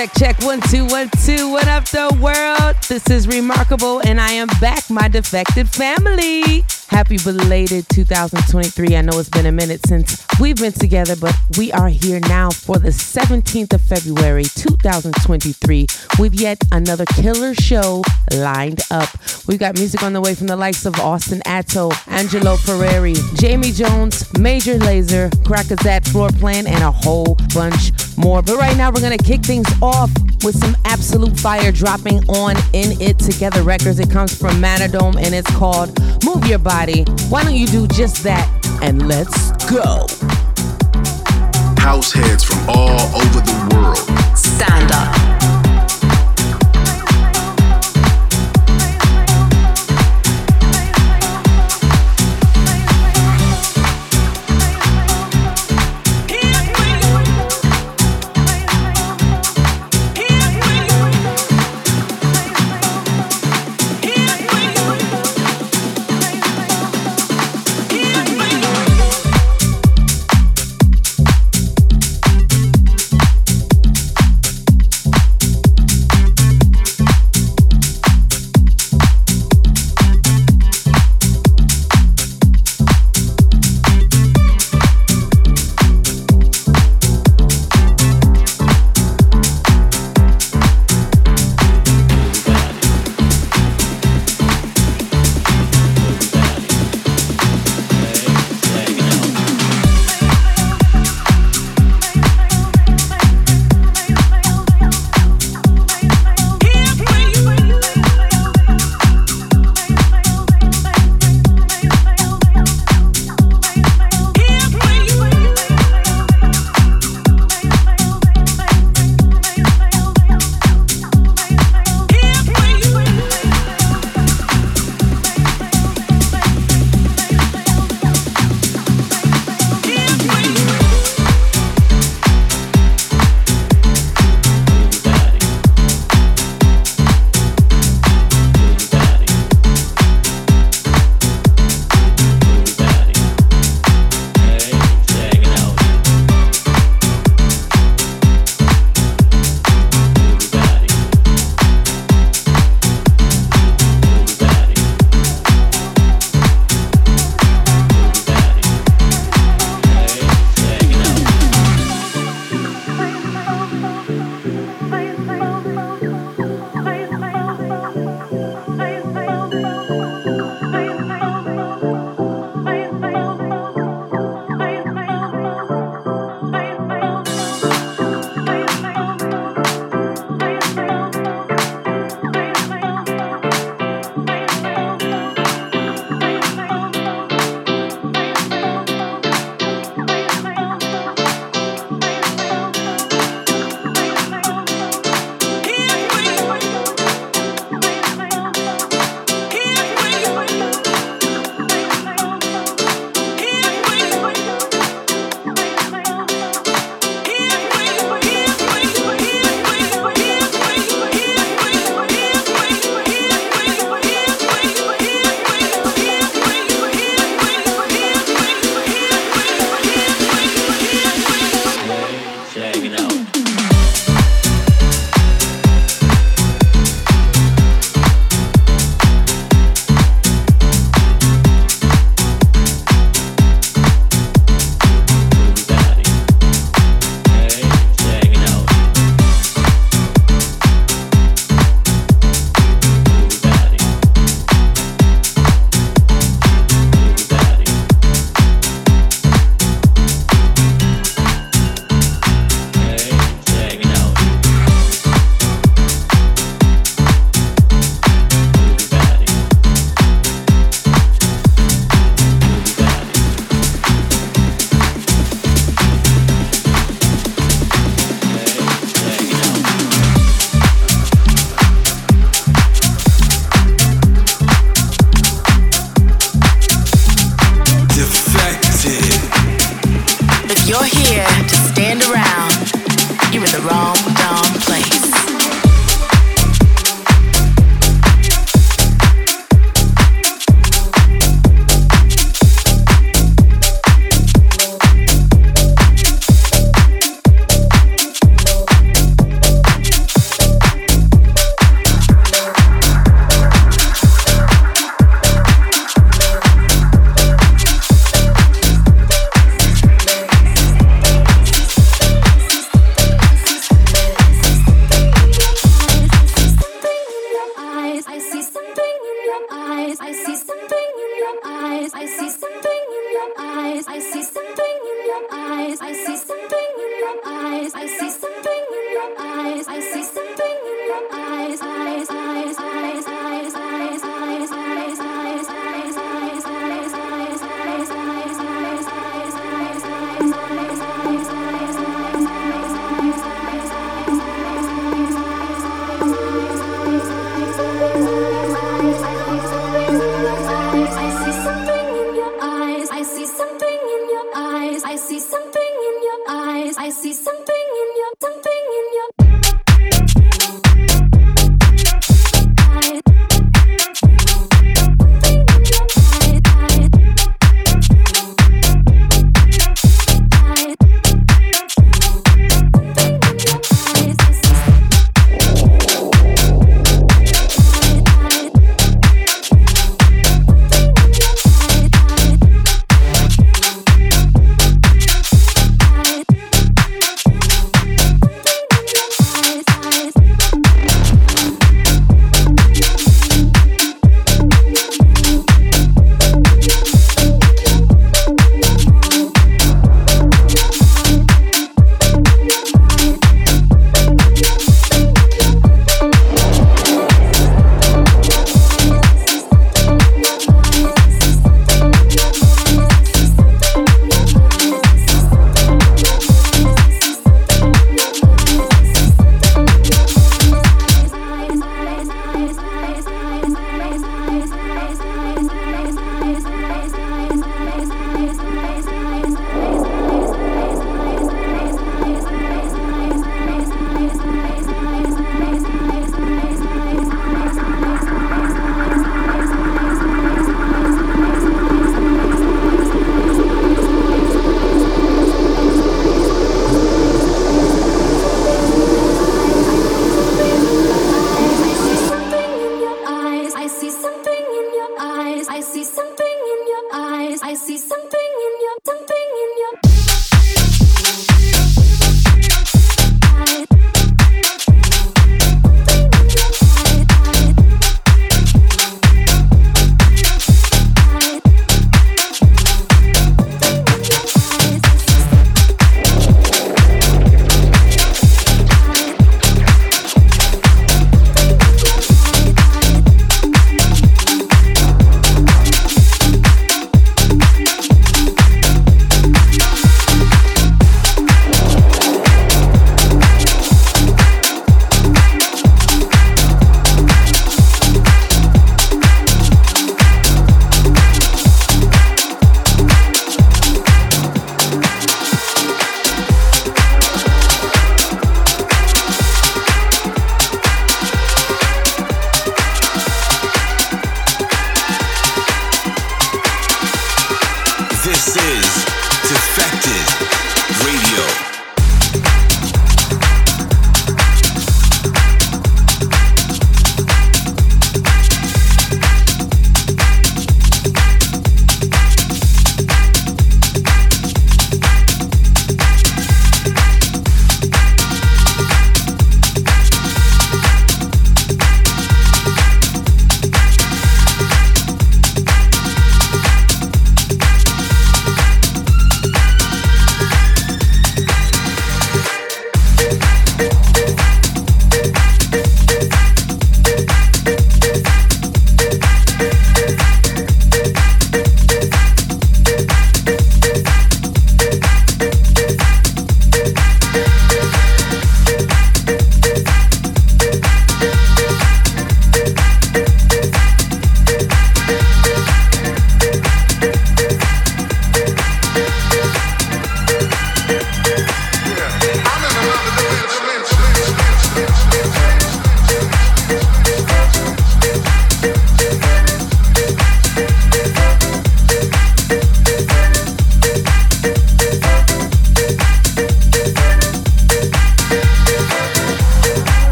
Check, check, one, two, one, two. What up, the world? This is Rimarkable, and I am back, my defected family. Happy belated 2023. I know it's been a minute since we've been together, but we are here now for the 17th of February 2023 with yet another killer show lined up. We've got music on the way from the likes of Austin Atto, Angelo Ferreri, Jamie Jones, Major Lazer, Crackazat Floor Plan, and a whole bunch more. But right now, we're going to kick things off with some absolute fire dropping on In It Together Records. It comes from Manadome and it's called Move Your Body body. Why don't you do just that and let's go? House heads from all over the world. Stand up.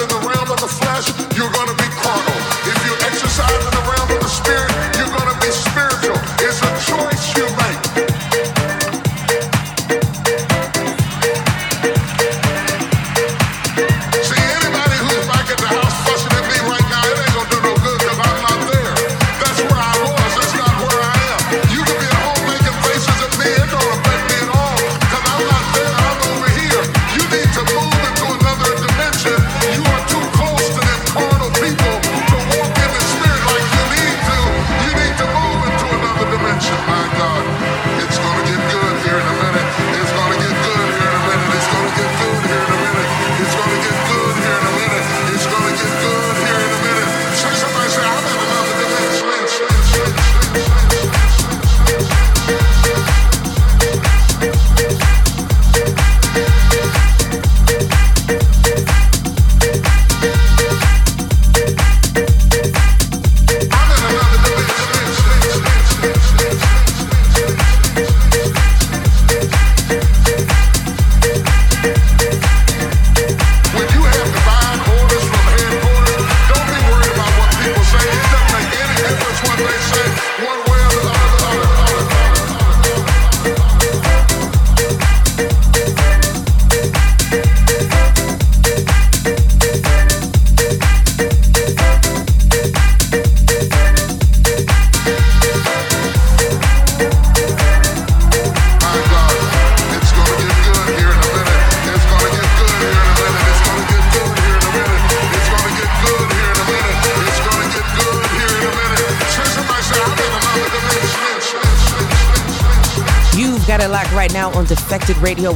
In the realm of the flesh, you're to be carnal.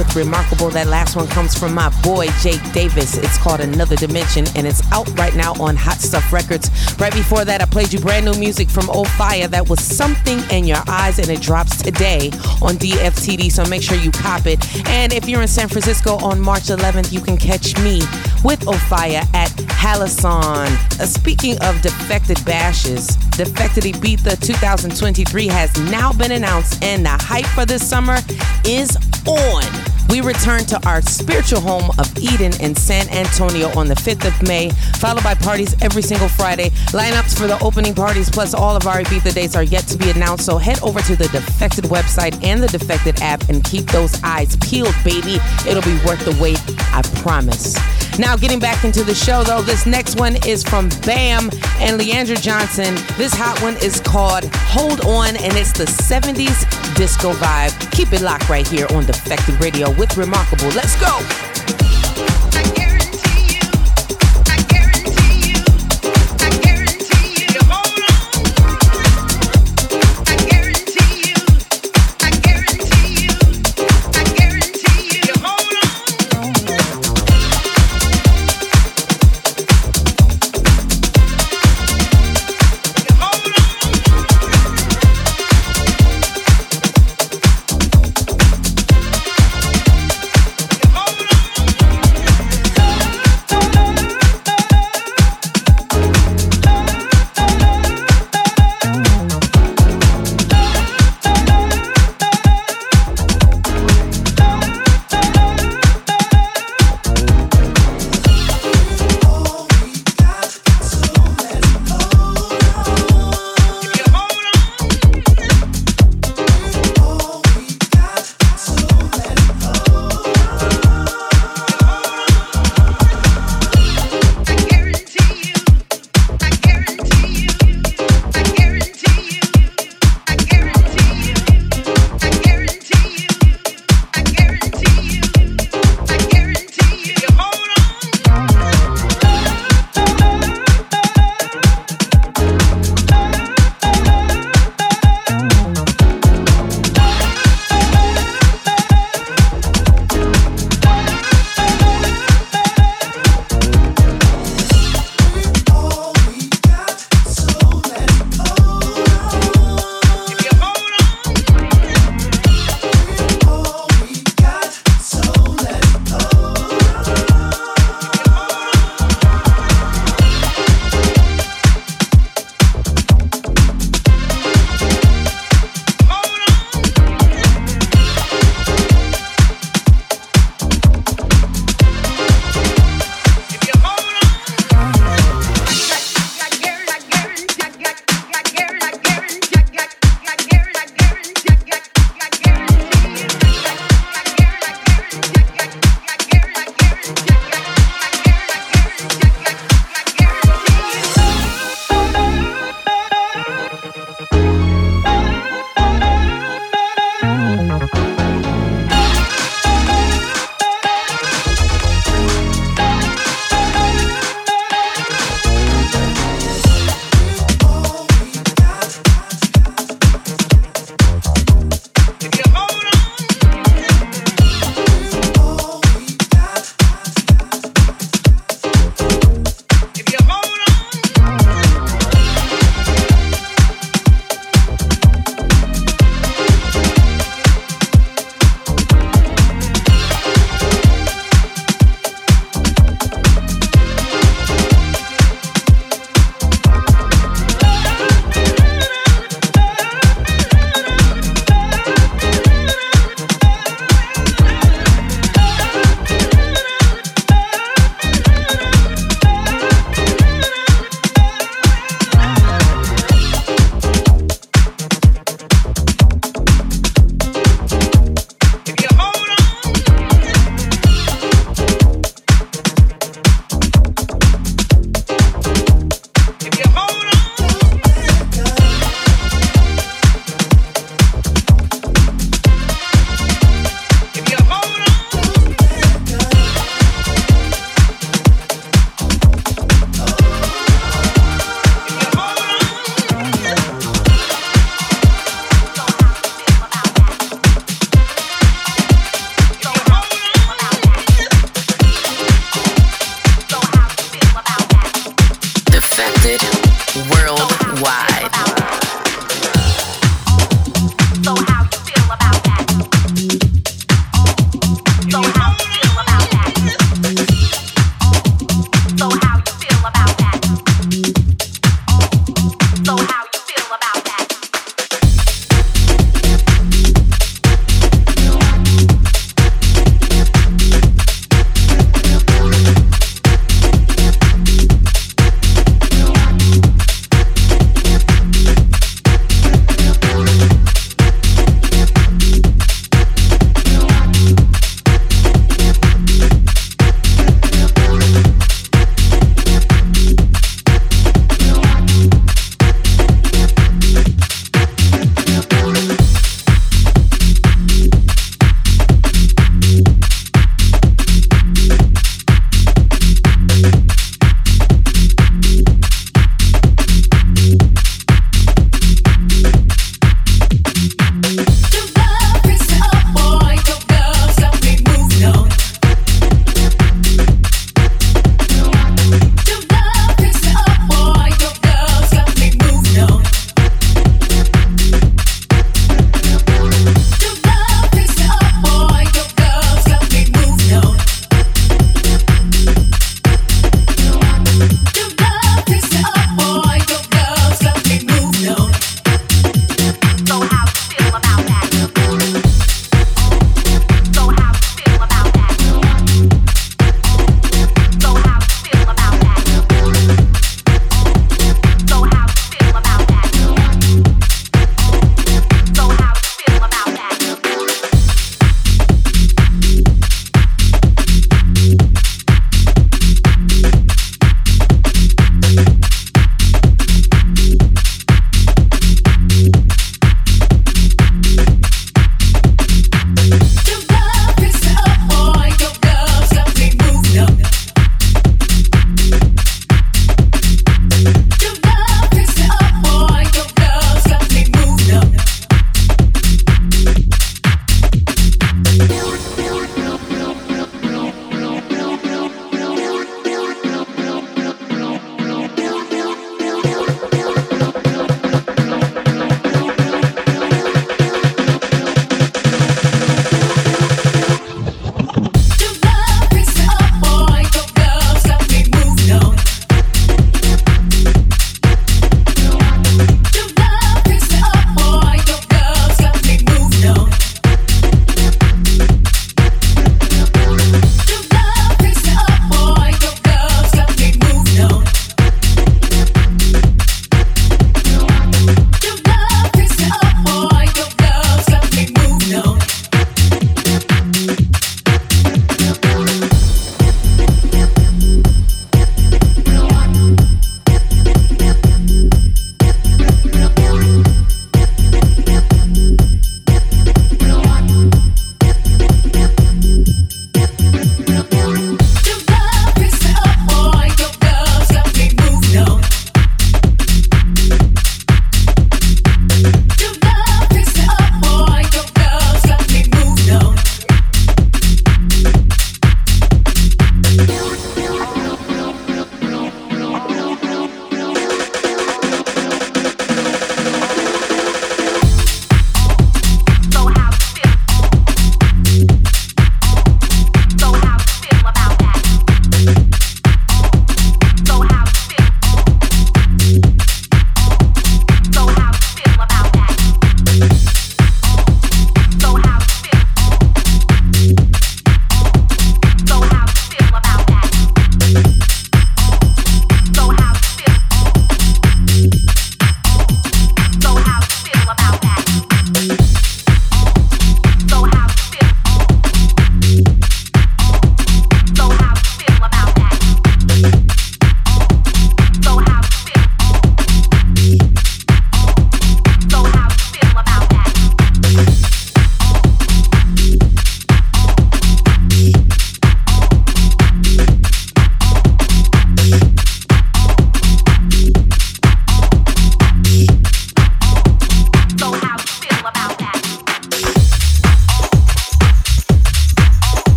With Rimarkable. That last one comes from my boy Jake Davis. It's called Another Dimension and it's out right now on Hot Stuff Records. Right before that, I played you brand new music from Ofaya. That was Something in Your Eyes and it drops today on DFTD. So make sure you cop it. And if you're in San Francisco on March 11th, you can catch me with Ofaya at Halcyon. Uh, speaking of defected bashes, Defected Ibiza 2023 has now been announced, and the hype for this summer is on. We return to our spiritual home of Eden in San Antonio on the 5th of May, followed by parties every single Friday. Lineups for the opening parties plus all of our Ibiza dates are yet to be announced, so head over to the Defected website and the Defected app and keep those eyes peeled, baby. It'll be worth the wait, I promise. Now, getting back into the show though, this next one is from Bam and Leandra Johnson. This hot one is called Hold On, and it's the 70s disco vibe. Keep it locked right here on Defected Radio with Rimarkable. Let's go.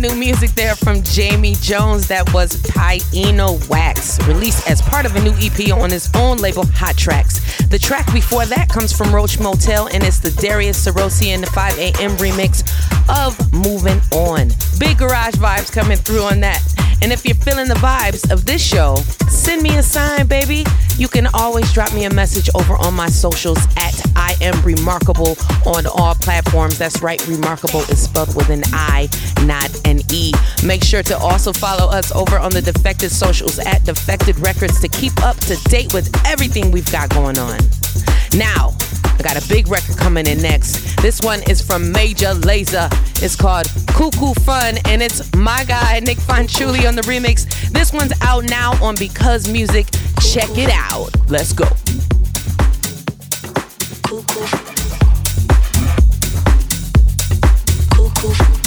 New music there from Jamie Jones. That was Piano Wax, released as part of a new EP on his own label, Hot Tracks. The track before that comes from Roach Motel, and it's the Darius Syrossian 5 a.m. remix of Moving On. Big garage vibes coming through on that. And if you're feeling the vibes of this show, send me a sign, baby. You can always drop me a message over on my socials at I am remarkable on all platforms. That's right, rimarkable is spelled with an I, not an E. Make sure to also follow us over on the Defected socials at Defected Records to keep up to date with everything we've got going on. Now, I got a big record coming in next. This one is from Major Lazer. It's called Koo Koo Fun, and it's my guy, Nick Fanciulli, on the remix. This one's out now on Because Music. Check it out. Let's go. Cool, cool. Cool,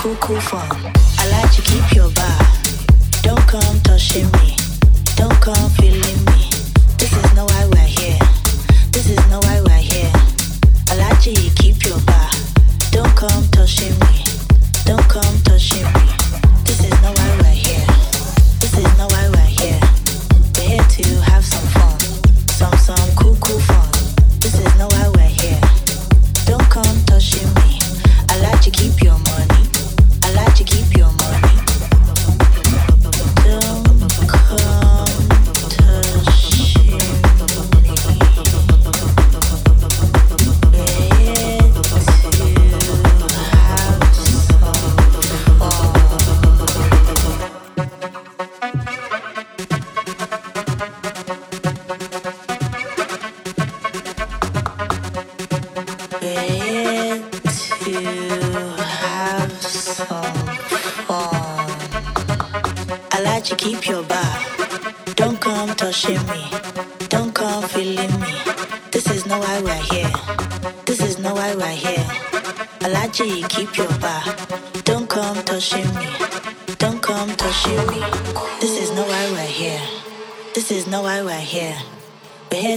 cool, cool form. I like to keep your bar. Don't come touching me. Don't come feeling me. This is not why we're here. This is not why we're here. I like to keep your bar. Don't come touching me. Don't come touching me.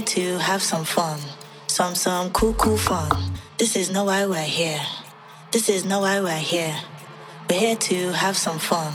to have some fun. Some, some cool, cool fun. This is no why we're here. This is no why we're here. We're here to have some fun.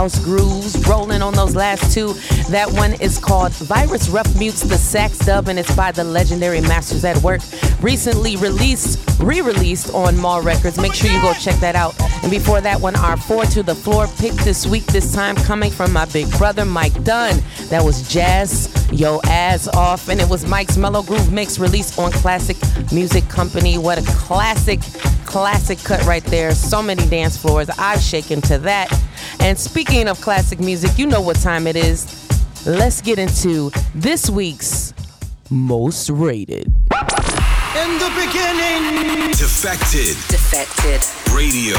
House grooves rolling on those last two. That one is called Virus Rough Mutes the Sax Dub, and it's by the legendary Masters at Work. Recently released, re released on Mall Records. Make sure you go check that out. And before that one, our four to the floor pick this week, this time coming from my big brother, Mike Dunn. That was Jazz Yo Ass Off, and it was Mike's Mellow Groove Mix released on Classic Music Company. What a classic classic cut right there. So many dance floors. I've shaken to that. And speaking of classic music, you know what time it is. Let's get into this week's most rated. In the beginning, defected. Defected. Radio.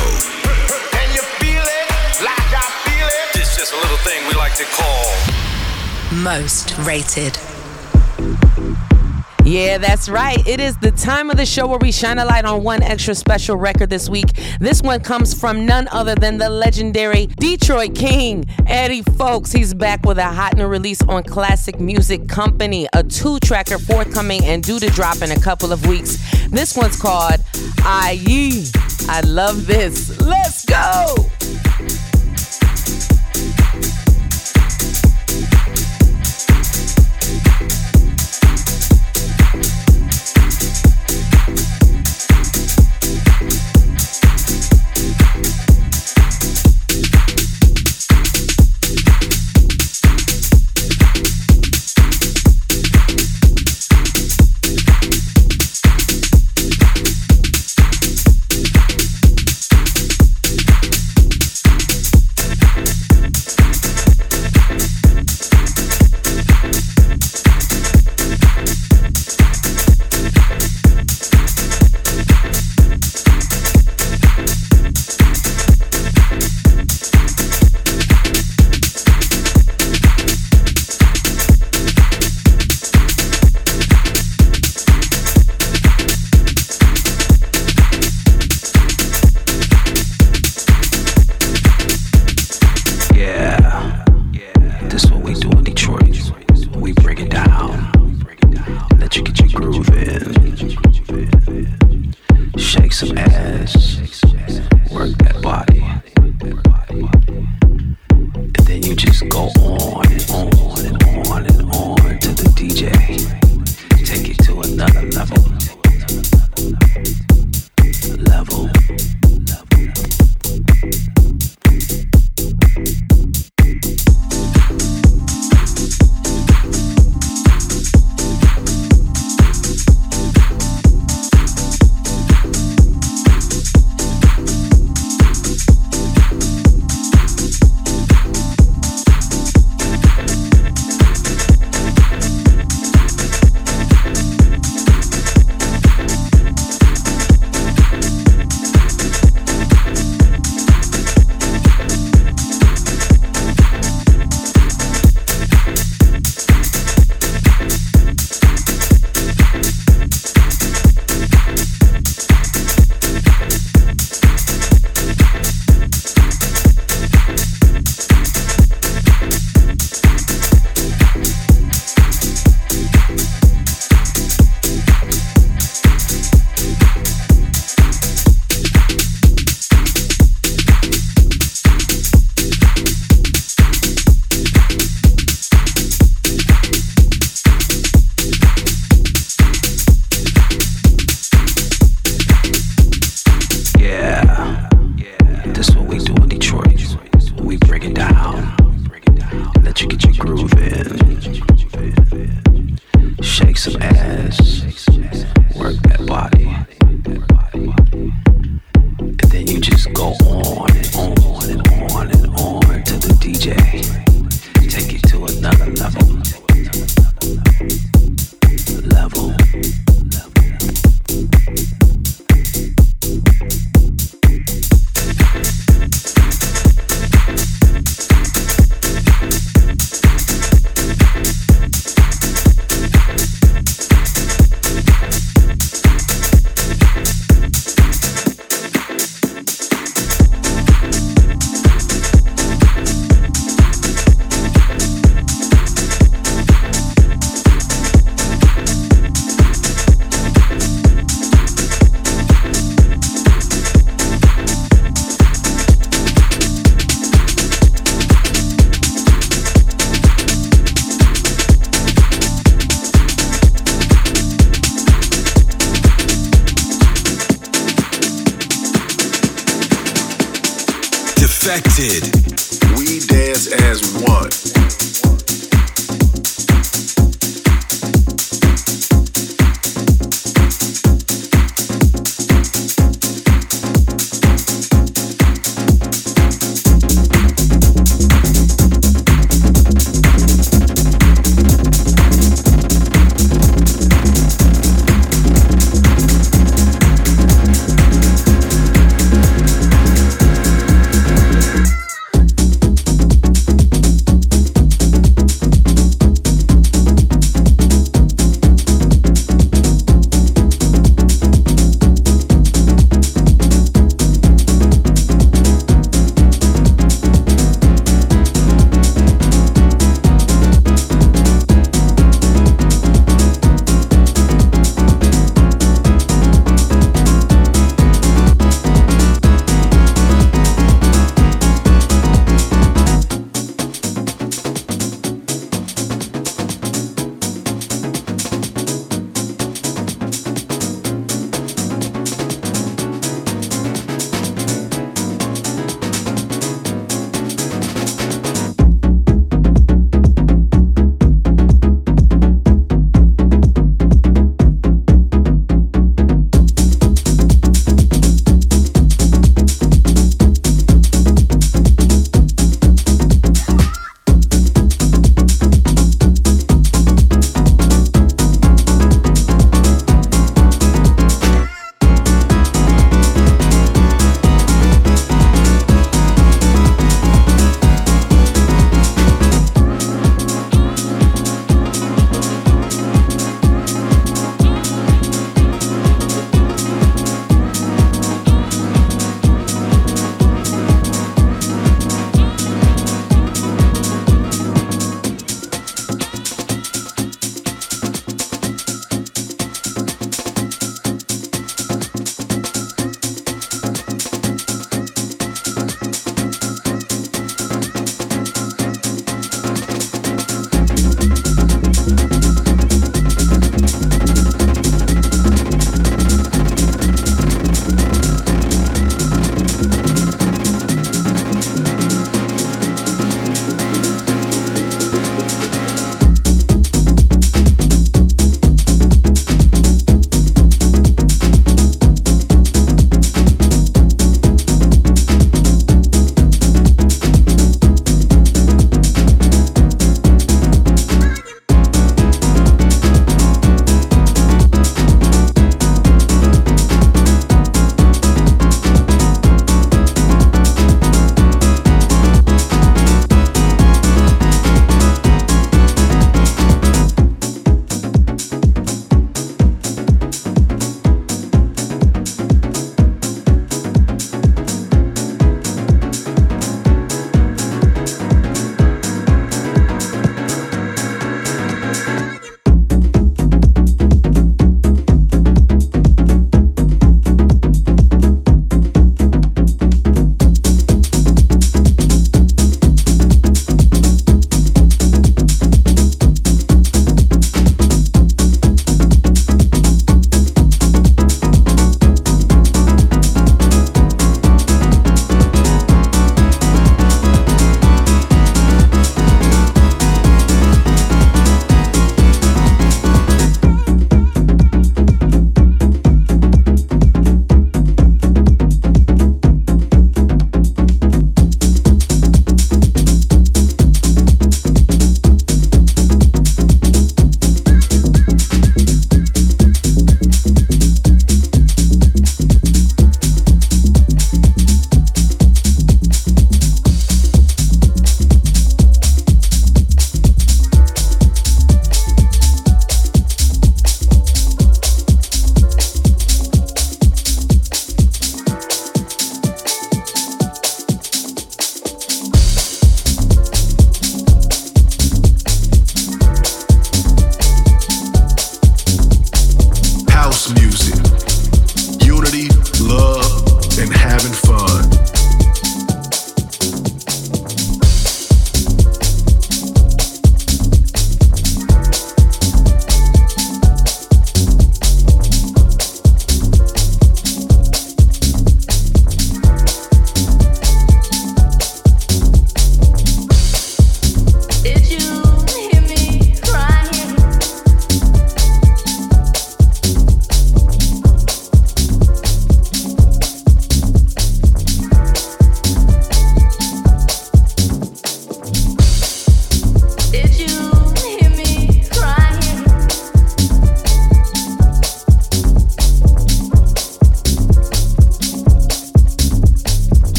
Can you feel it? Like I feel it? It's just a little thing we like to call most rated. Yeah, that's right. It is the time of the show where we shine a light on one extra special record this week. This one comes from none other than the legendary Detroit King, Eddie Fowlkes. He's back with a hot new release on Classic Music Company, a two tracker forthcoming and due to drop in a couple of weeks. This one's called IE. I love this. Let's go.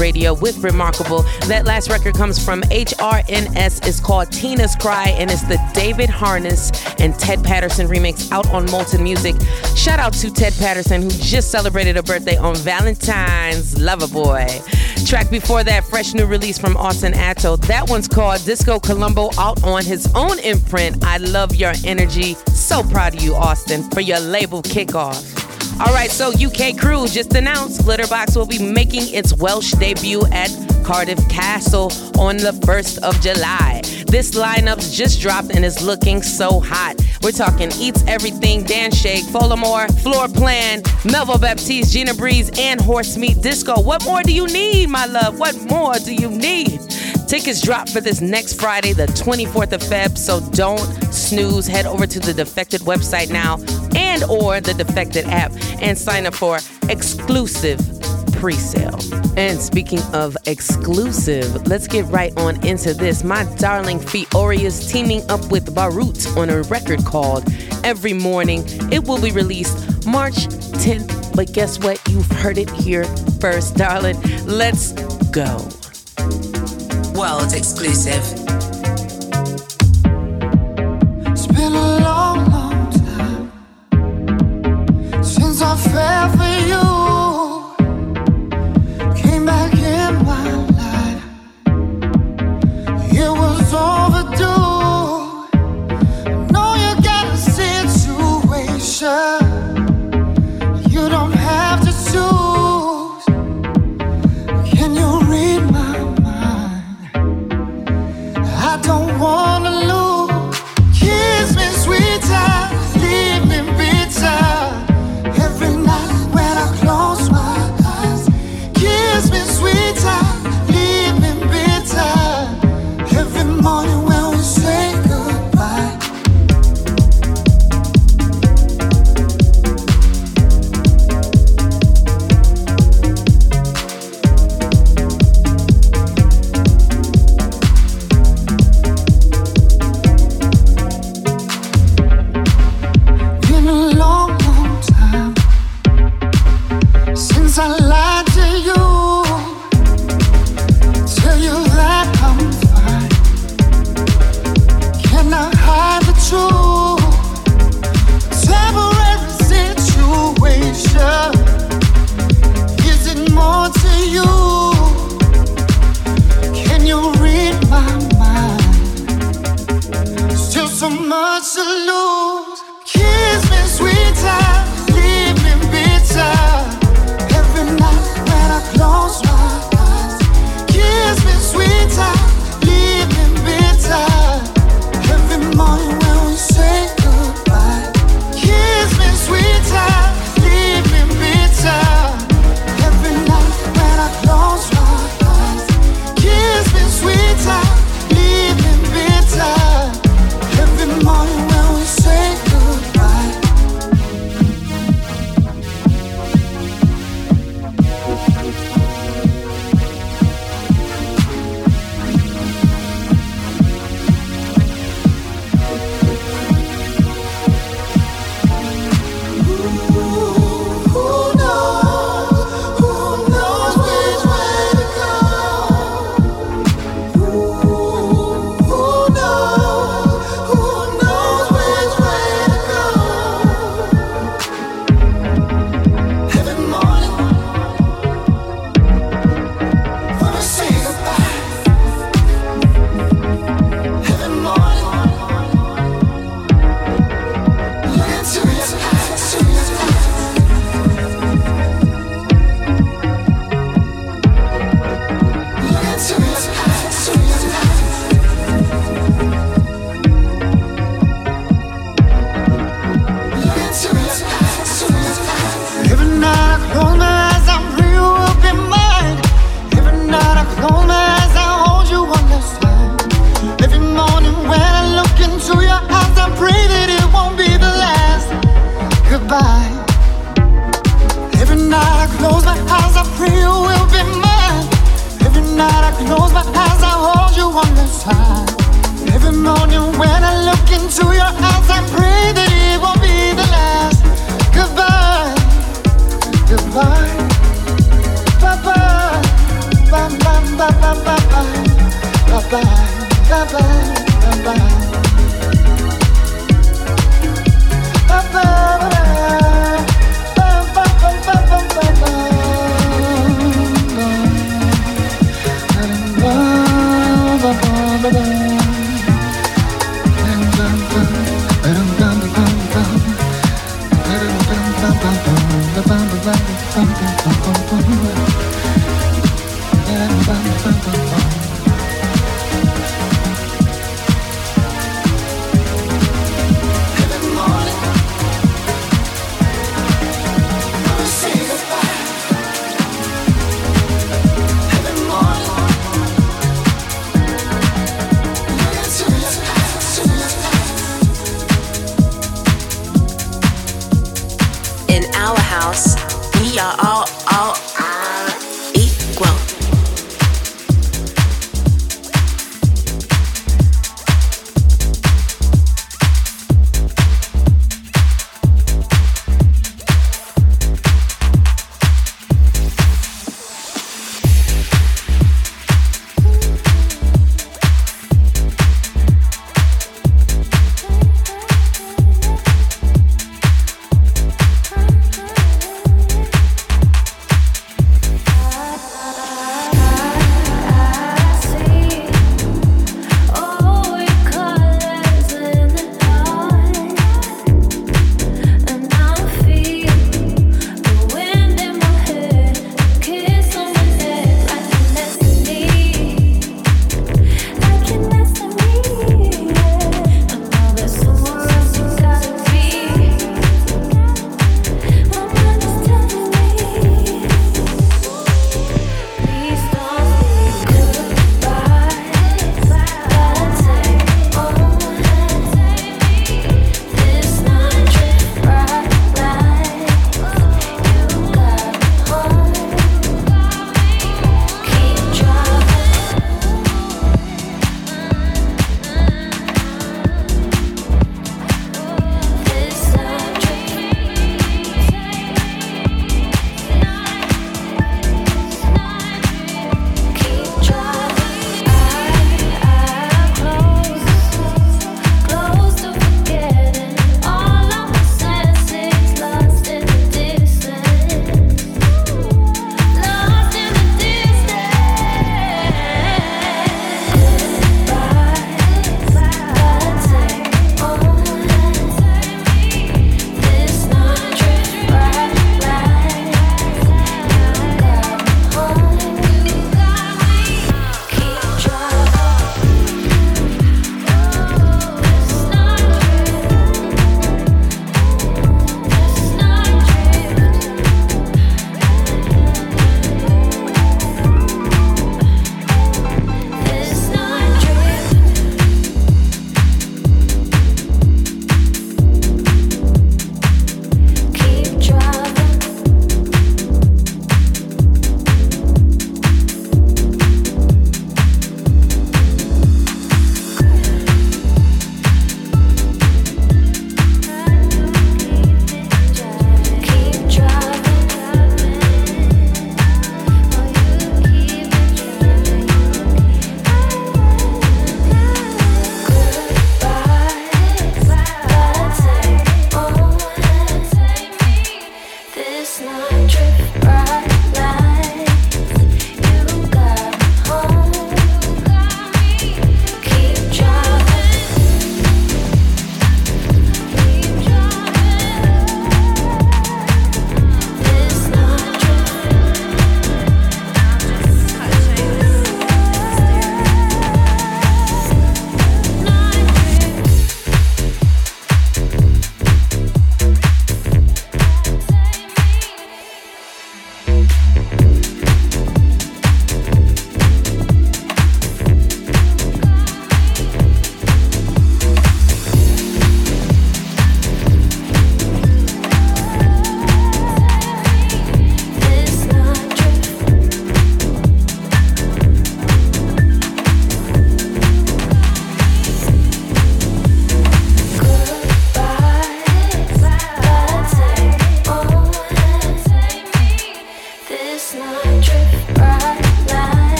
Radio with Rimarkable. That last record comes from HRNS. It's called Tina's Cry, and it's the David Harness and Ted Patterson remix out on Molten Music. Shout out to Ted Patterson, who just celebrated a birthday on Valentine's. Lover boy. Track before that, fresh new release from Austin Atto. That one's called Disco Colombo out on his own imprint. I love your energy. So proud of you, Austin, for your label kickoff. All right, so UK Crew just announced Glitterbox will be making its Welsh debut at Cardiff Castle on the 1st of July. This lineup's just dropped and is looking so hot. We're talking Eats Everything, Dan Shake, Folamore, Floorplan, Melvo Baptiste, Gina Breeze, and Horse Meat Disco. What more do you need, my love? What more do you need? Tickets drop for this next Friday, the 24th of Feb, so don't snooze. Head over to the Defected website now and or the Defected app and sign up for exclusive pre-sale. And speaking of exclusive, let's get right on into this. My darling Fiore is teaming up with Barut on a record called Every Morning. It will be released March 10th, but guess what? You've heard it here first, darling. Let's go world exclusive. shine.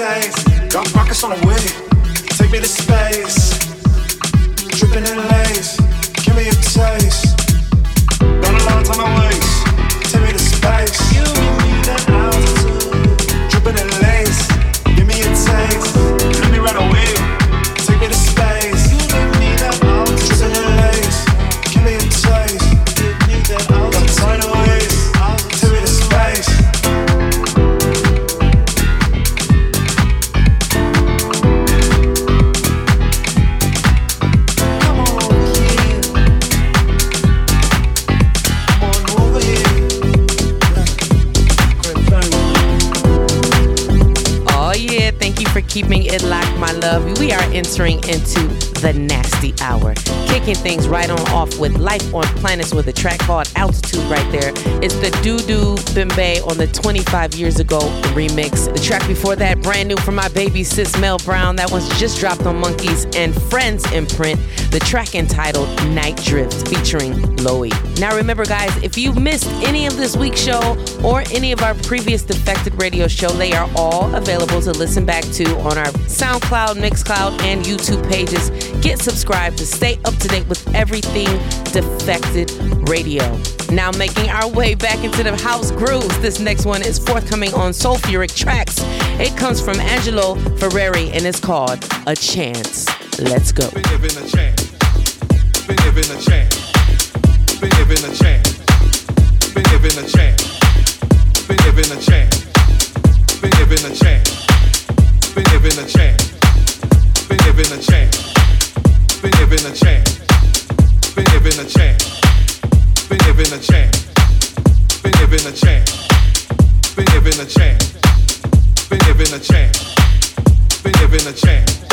Got rockets on the way. Take me to space. Entering into the nasty hour. Kicking things right on off with Life on Planets with a track called Altitude right there. It's the Doo Doo Bimbe on the 25 years ago remix. The track before that, brand new from my baby sis Mel Brown. That one's just dropped on Monkeys and Friends imprint. The track entitled Night Drift featuring Loey. Now remember, guys, if you missed any of this week's show or any of our previous Defected Radio show, they are all available to listen back to on our SoundCloud, Mixcloud, and YouTube pages. Get subscribed to stay up to date with everything Defected Radio. Now making our way back into the house grooves. This next one is forthcoming on Sulfuric Tracks. It comes from Angelo Ferreri and it's called A Chance. Let's go. Been given a chance. Been given a chance. Been given a chance. Been given a chance. Been given a chance. Been given a chance. Been given a chance. Been given a chance. Been given a chance. Been given a chance. Been given a chance. Been given a chance. Been given a chance. Been given a chance. Been given a chance.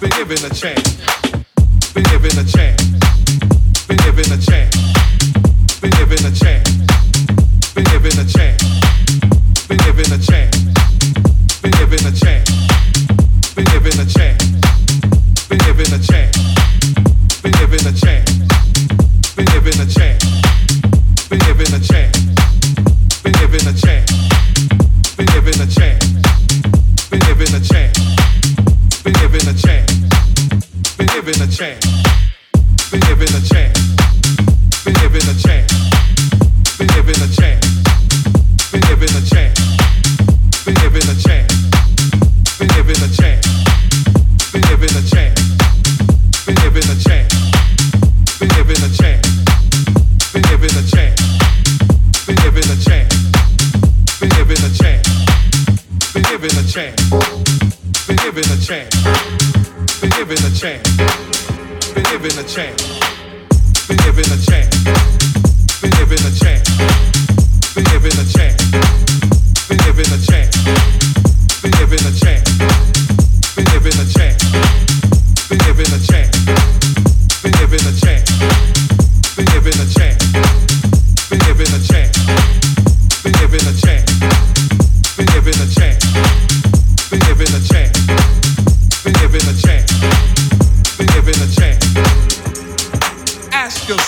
Been given a chance. Been given a chance. Been given a chance. Been given a chance. Been given a chance. Been given a chance. Given a chance.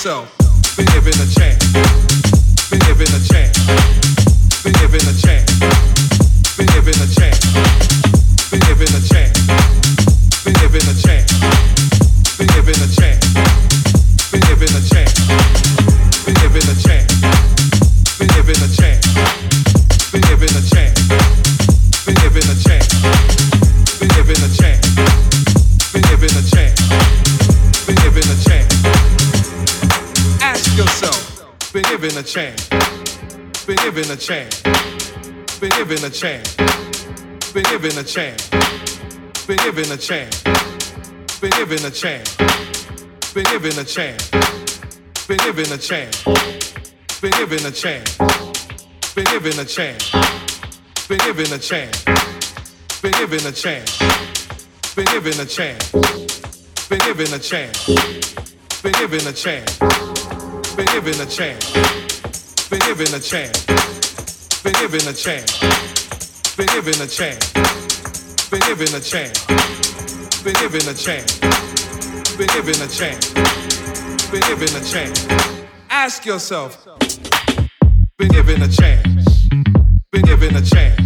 Yourself. Been given a chance. Been given a chance. Been given a chance. Chance. Been given a chance. Been given a chance. Been given a chance. Been given a chance. Been given a chance. Been given a chance. Been given a chance. Been given a chance. Been given a chance. Been given a chance. Been given a chance. Been given a chance. Been given a chance. Been given a chance. Been given a chance. Been given a chance. Been given a chance. Been given a chance. Been given a chance. Been given a chance. Been given a chance. Been given a chance. Ask yourself. Been given a chance. Been given a chance.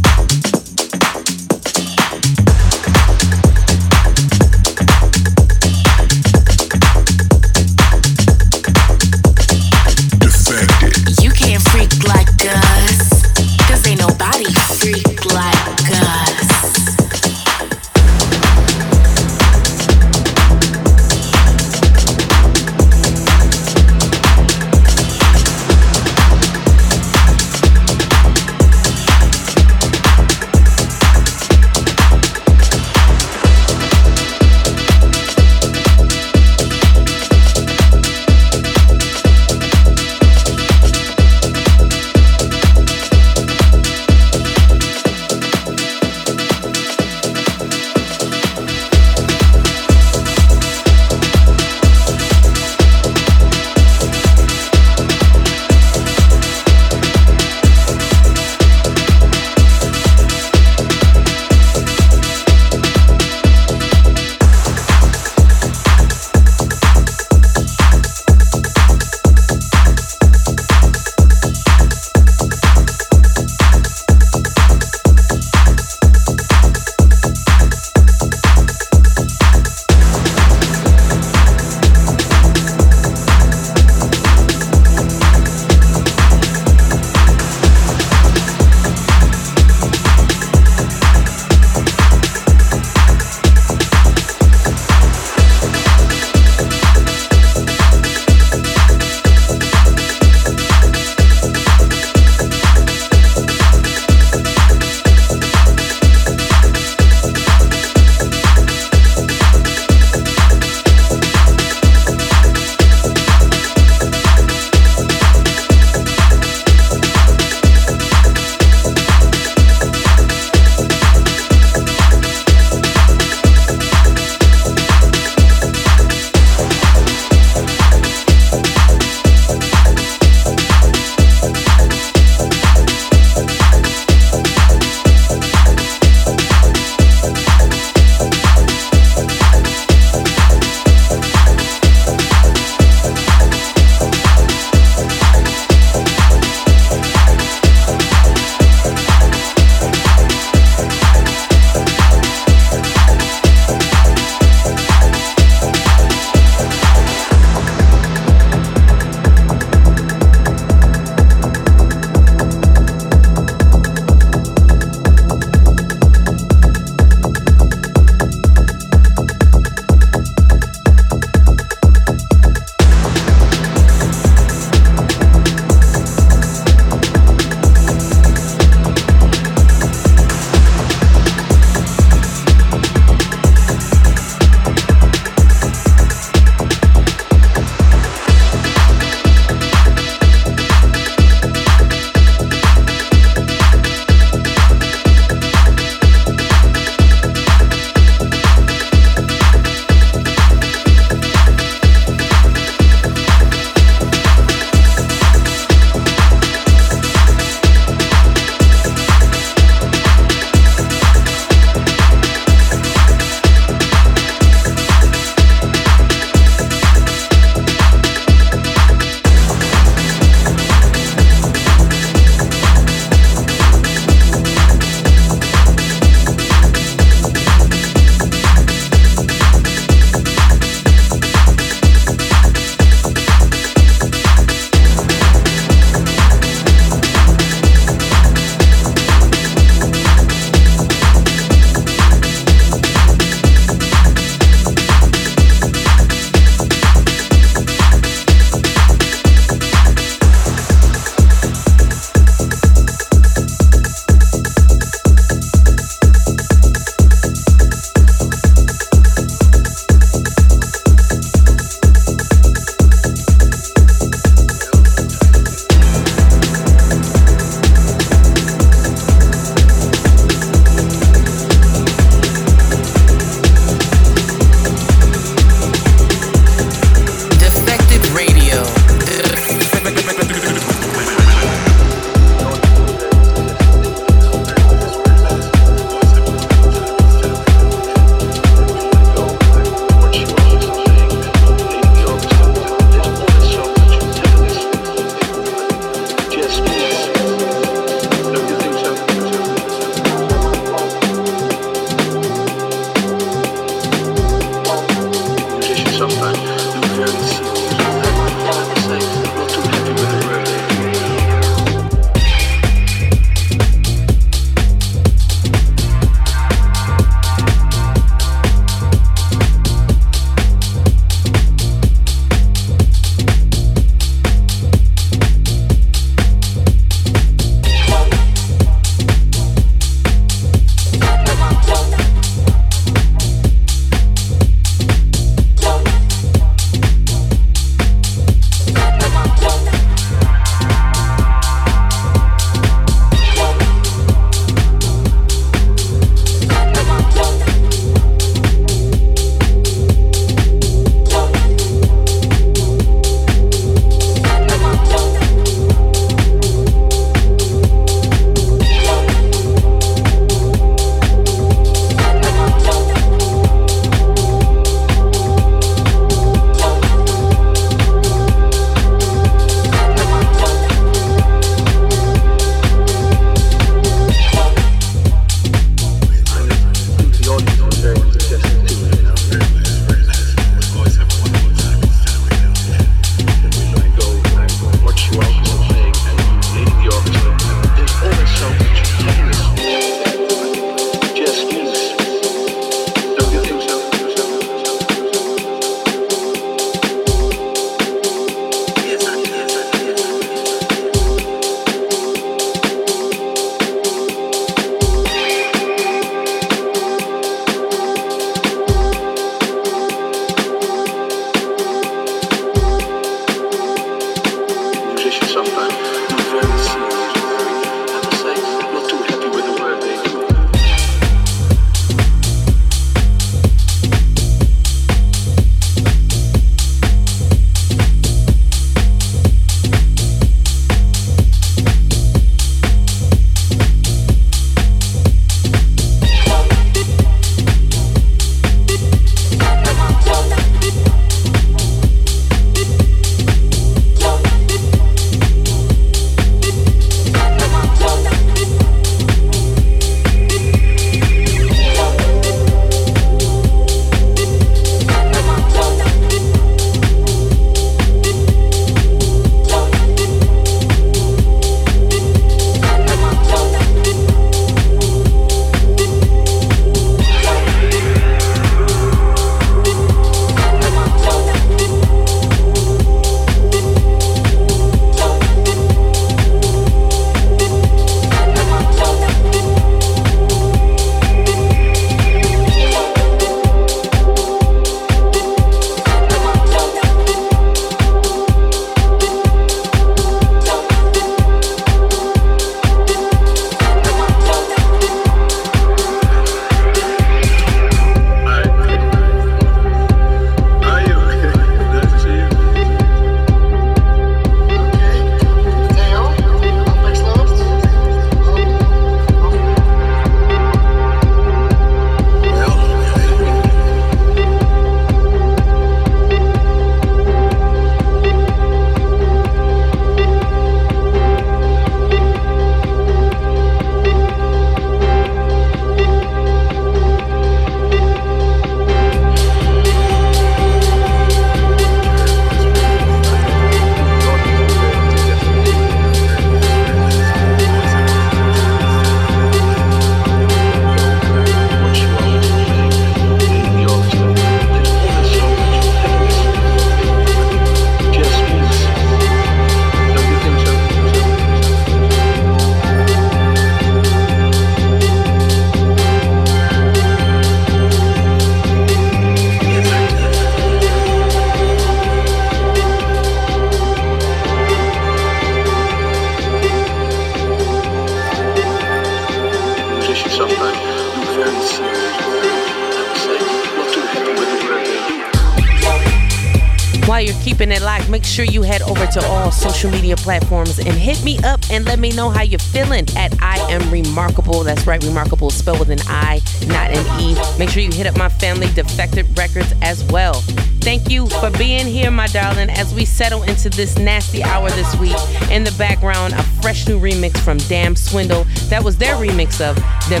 Sure you head over to all social media platforms and hit me up and let me know how you're feeling at I am rimarkable. That's right, rimarkable spelled with an I, not an E. Make sure you hit up my family Defected Records as well. Thank you for being here, my darling, as we settle into this nasty hour this week. In the background, a fresh new remix from Damn Swindle. That was their remix of The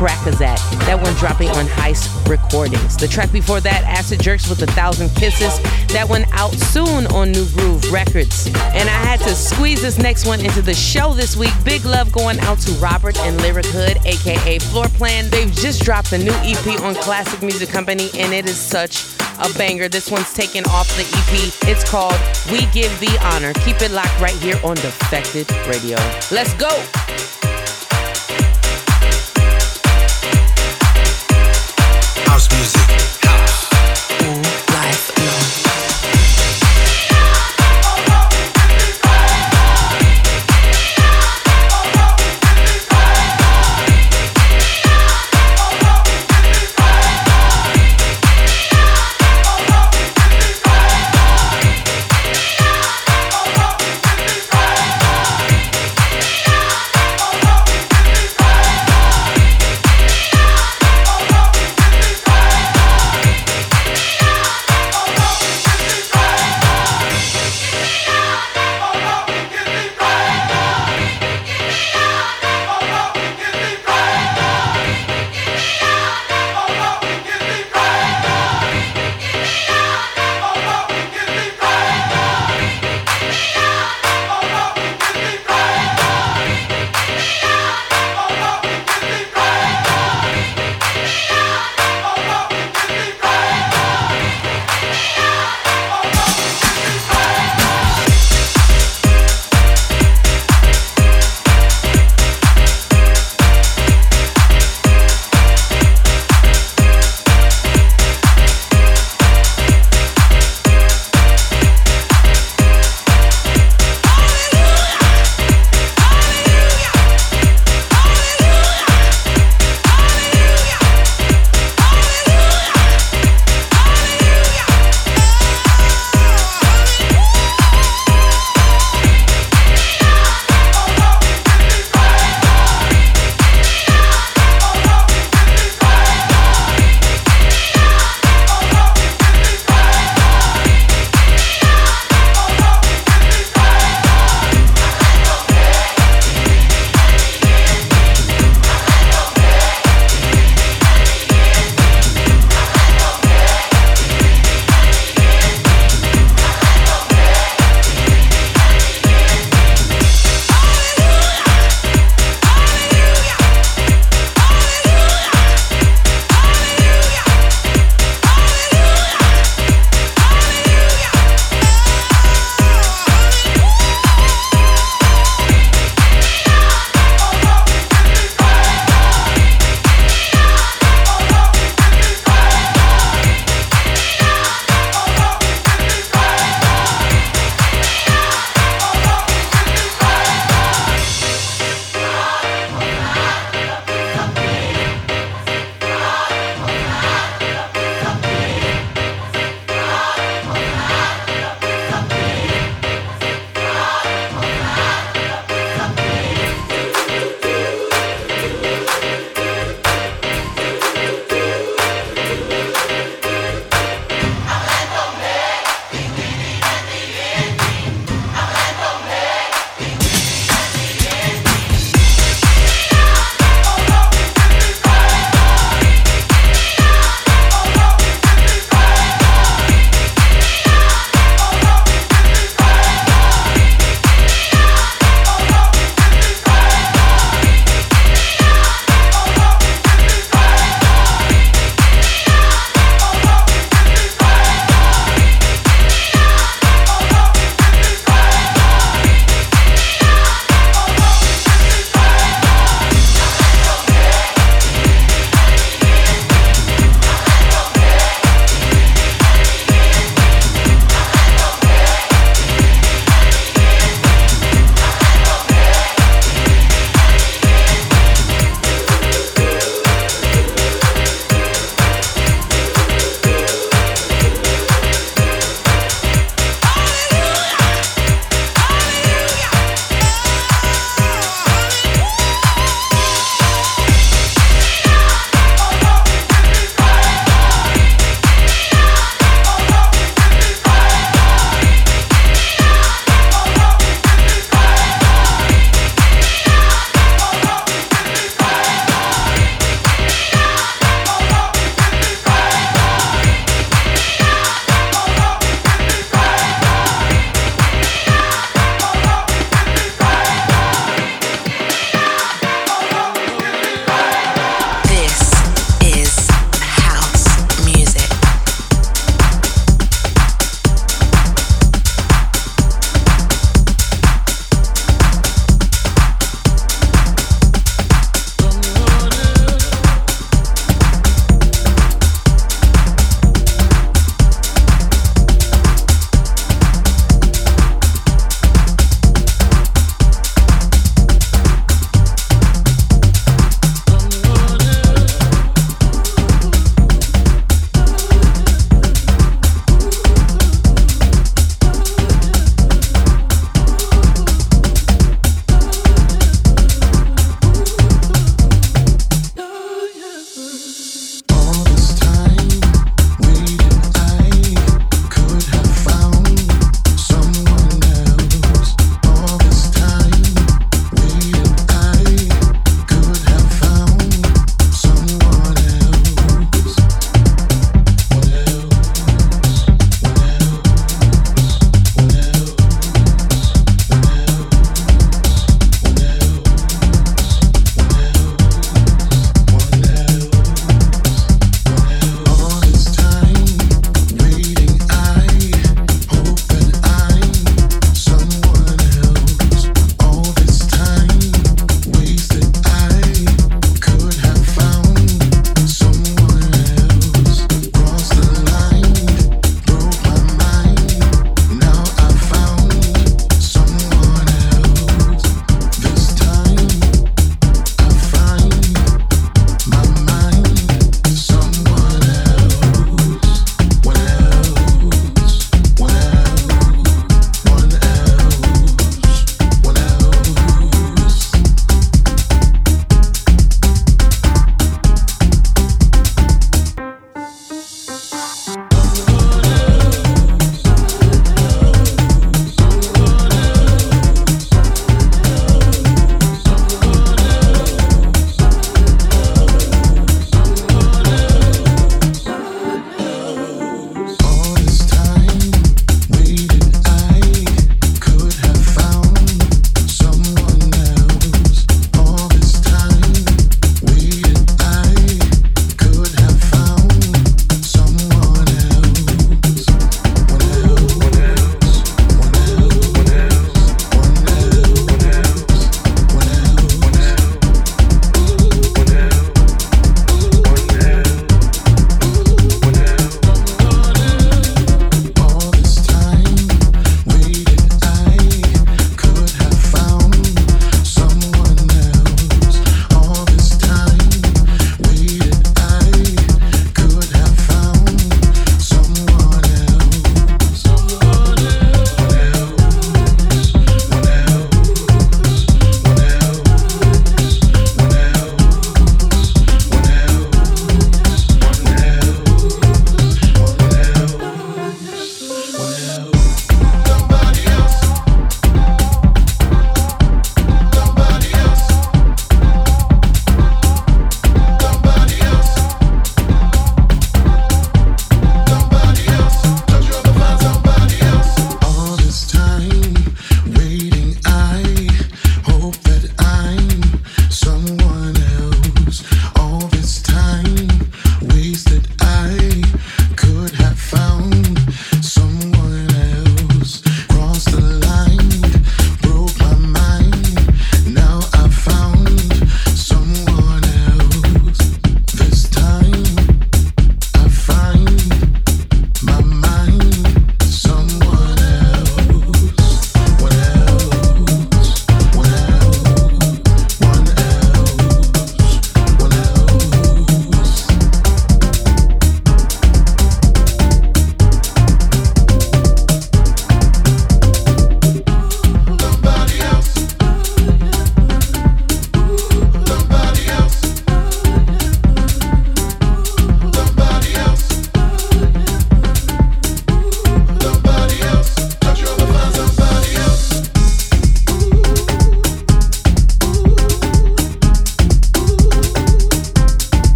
By Crackazat. That one dropping on Heist Recordings. The track before that, Acid Jerks with a Thousand Kisses. That one out soon on New Groove Records. And I had to squeeze this next one into the show this week. Big love going out to Robert and Lyric Hood, aka Floorplan. They've just dropped a new EP on Classic Music Company, and it is such a banger. This one's taken off the EP. It's called We Give the Honor. Keep it locked right here on Defected Radio. Let's go.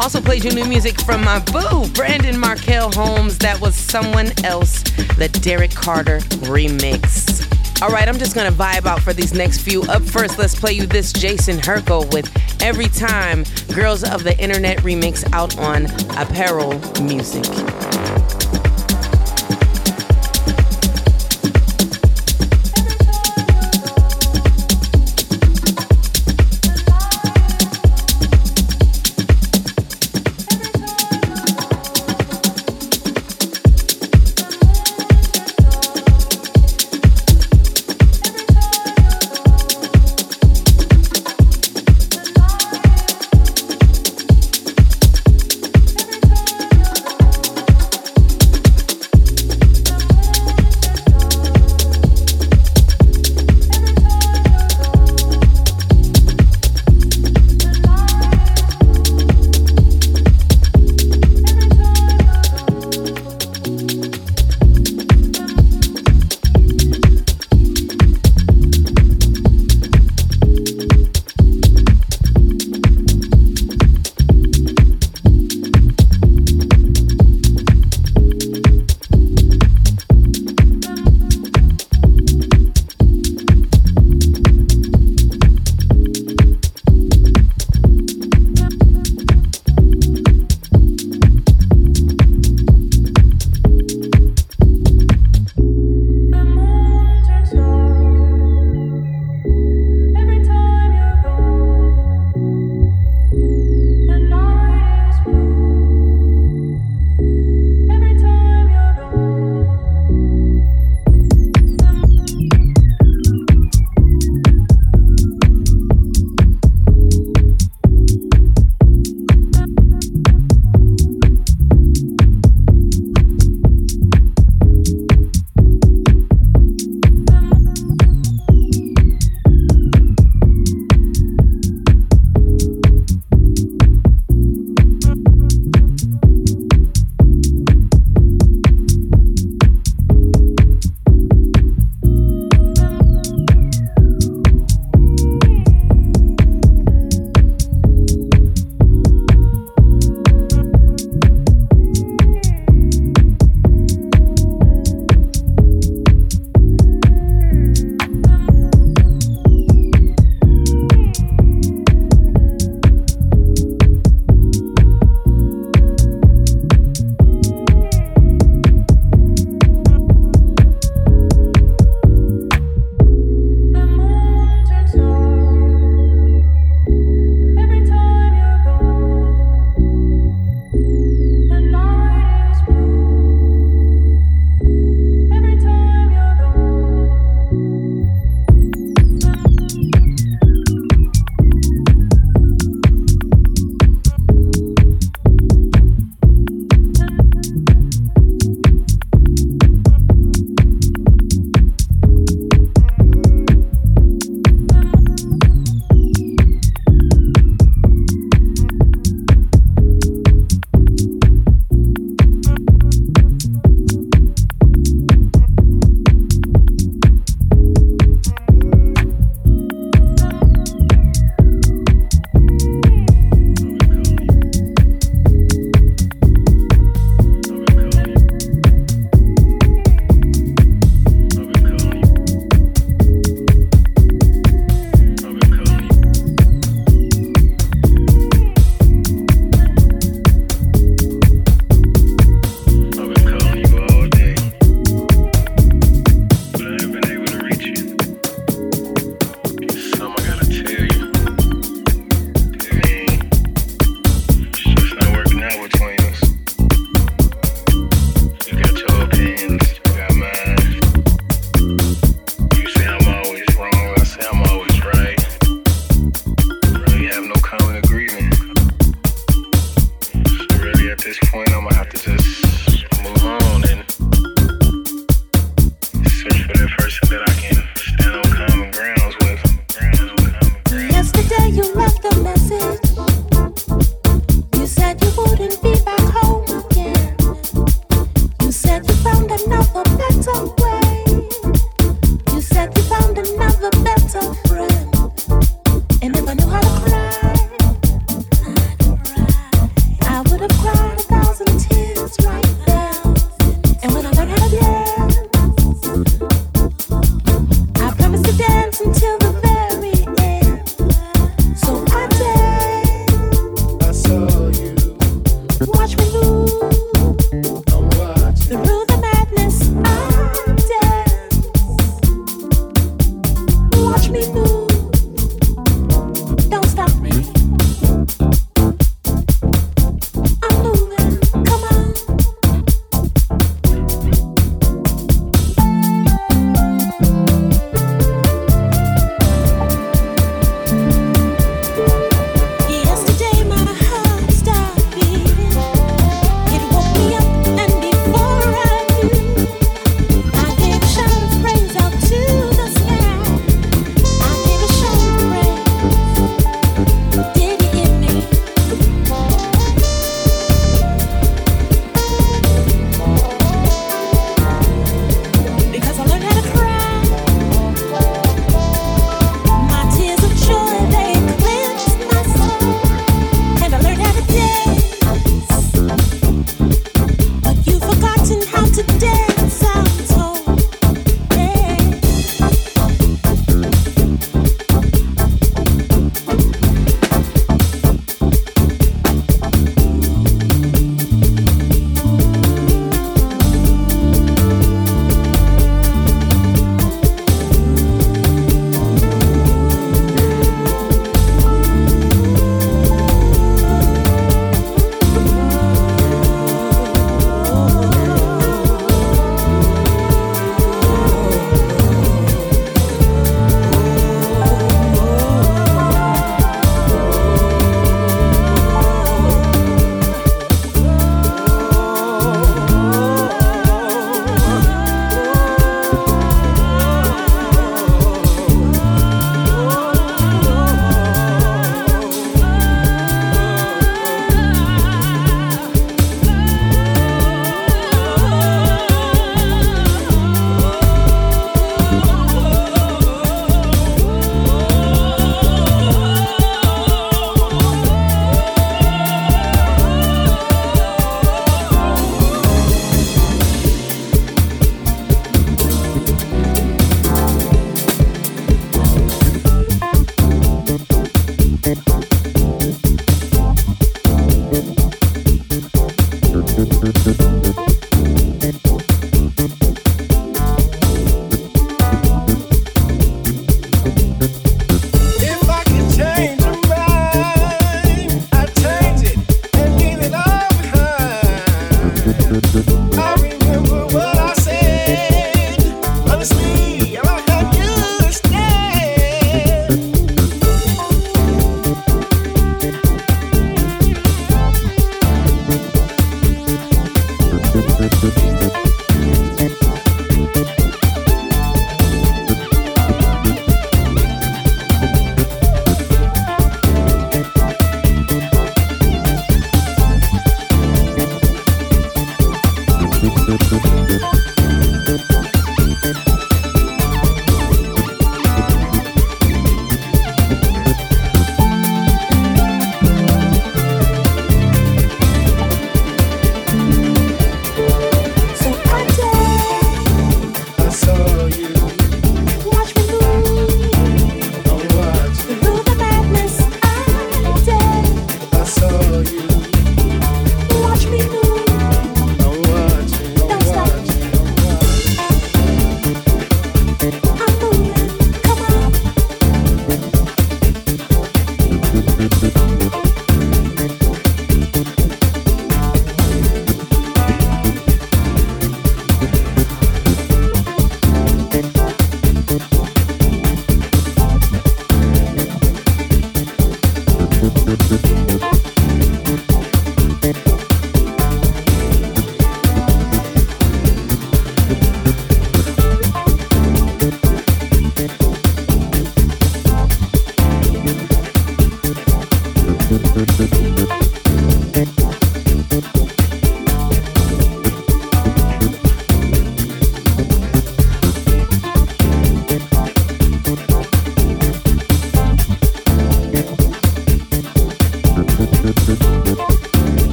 Also played you new music from my boo, Brandon Markel Holmes. That was Someone Else, the Derrick Carter remix. All right, I'm just gonna vibe out for these next few. Up first, let's play you this Jason Herkel with Every Time Girls of the Internet remix out on Apparel Music.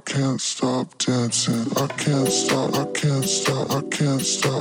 I can't stop dancing. I can't stop, I can't stop, I can't stop.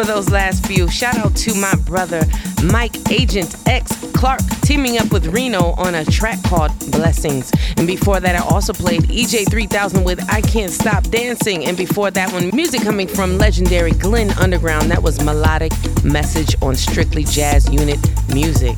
For those last few. Shout out to my brother Mike Agent X Clark teaming up with Reno on a track called Blessings. And before that, I also played EJ 3000 with I Can't Stop Dancing. And before that one, music coming from legendary Glenn Underground. That was Melodic Message on Strictly Jazz Unit Music.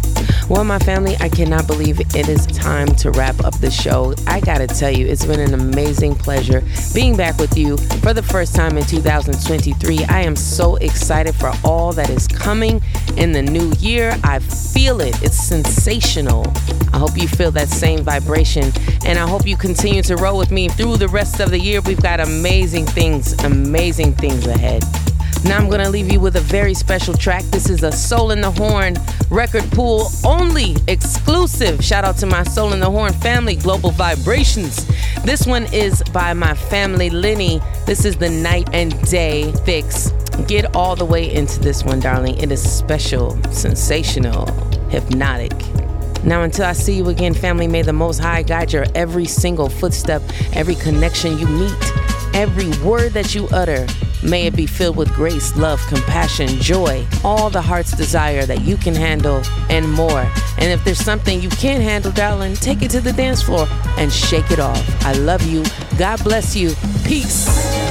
Well, my family, I cannot believe it is time to wrap up the show. I gotta tell you, it's been an amazing pleasure being back with you for the first time in 2023. I am so excited for all that is coming in the new year. I feel it, it's sensational. I hope you feel that same vibration, and I hope you continue to roll with me through the rest of the year. We've got amazing things, amazing things ahead. Now I'm gonna leave you with a very special track. This is a Soul in the Horn record pool only exclusive. Shout out to my Soul in the Horn family, Global Vibrations. This one is by my family, Lenny. This is the night and day fix. Get all the way into this one, darling. It is special, sensational, hypnotic. Now, until I see you again, family, may the Most High guide your every single footstep, every connection you meet, every word that you utter. May it be filled with grace, love, compassion, joy, all the heart's desire that you can handle and more. And if there's something you can't handle, darling, take it to the dance floor and shake it off. I love you. God bless you. Peace.